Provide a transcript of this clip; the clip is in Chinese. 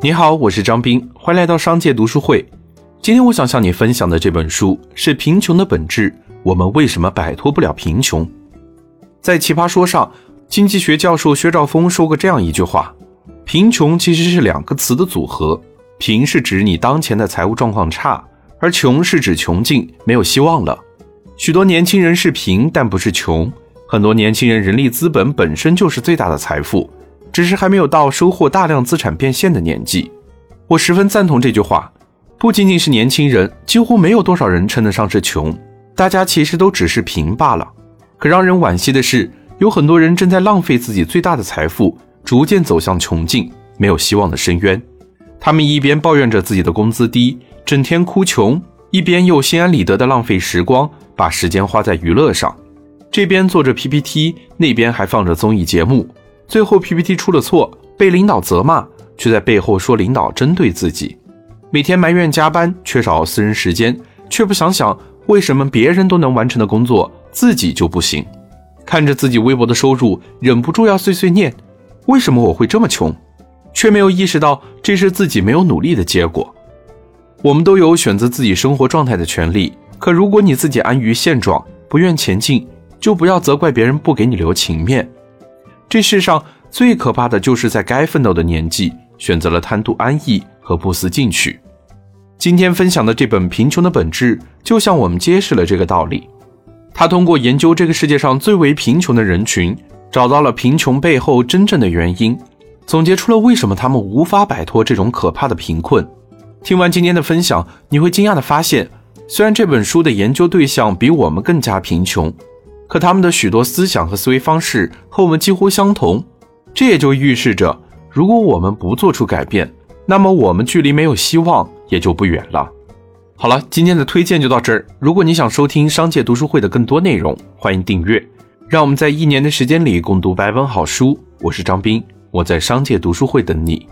你好，我是张斌，欢迎来到商界读书会。今天我想向你分享的这本书是《贫穷的本质：我们为什么摆脱不了贫穷》。在奇葩说上，经济学教授薛兆丰说过这样一句话：“贫穷其实是两个词的组合，贫是指你当前的财务状况差，而穷是指穷尽没有希望了。许多年轻人是贫，但不是穷。很多年轻人人力资本本身就是最大的财富。”只是还没有到收获大量资产变现的年纪，我十分赞同这句话。不仅仅是年轻人，几乎没有多少人称得上是穷，大家其实都只是贫罢了。可让人惋惜的是，有很多人正在浪费自己最大的财富，逐渐走向穷尽、没有希望的深渊。他们一边抱怨着自己的工资低，整天哭穷，一边又心安理得的浪费时光，把时间花在娱乐上。这边做着 PPT，那边还放着综艺节目。最后 PPT 出了错，被领导责骂，却在背后说领导针对自己。每天埋怨加班，缺少私人时间，却不想想为什么别人都能完成的工作，自己就不行。看着自己微薄的收入，忍不住要碎碎念：为什么我会这么穷？却没有意识到这是自己没有努力的结果。我们都有选择自己生活状态的权利，可如果你自己安于现状，不愿前进，就不要责怪别人不给你留情面。这世上最可怕的就是在该奋斗的年纪，选择了贪图安逸和不思进取。今天分享的这本《贫穷的本质》，就向我们揭示了这个道理。他通过研究这个世界上最为贫穷的人群，找到了贫穷背后真正的原因，总结出了为什么他们无法摆脱这种可怕的贫困。听完今天的分享，你会惊讶地发现，虽然这本书的研究对象比我们更加贫穷。可他们的许多思想和思维方式和我们几乎相同，这也就预示着，如果我们不做出改变，那么我们距离没有希望也就不远了。好了，今天的推荐就到这儿。如果你想收听商界读书会的更多内容，欢迎订阅。让我们在一年的时间里共读百本好书。我是张斌，我在商界读书会等你。